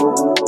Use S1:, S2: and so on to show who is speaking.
S1: you.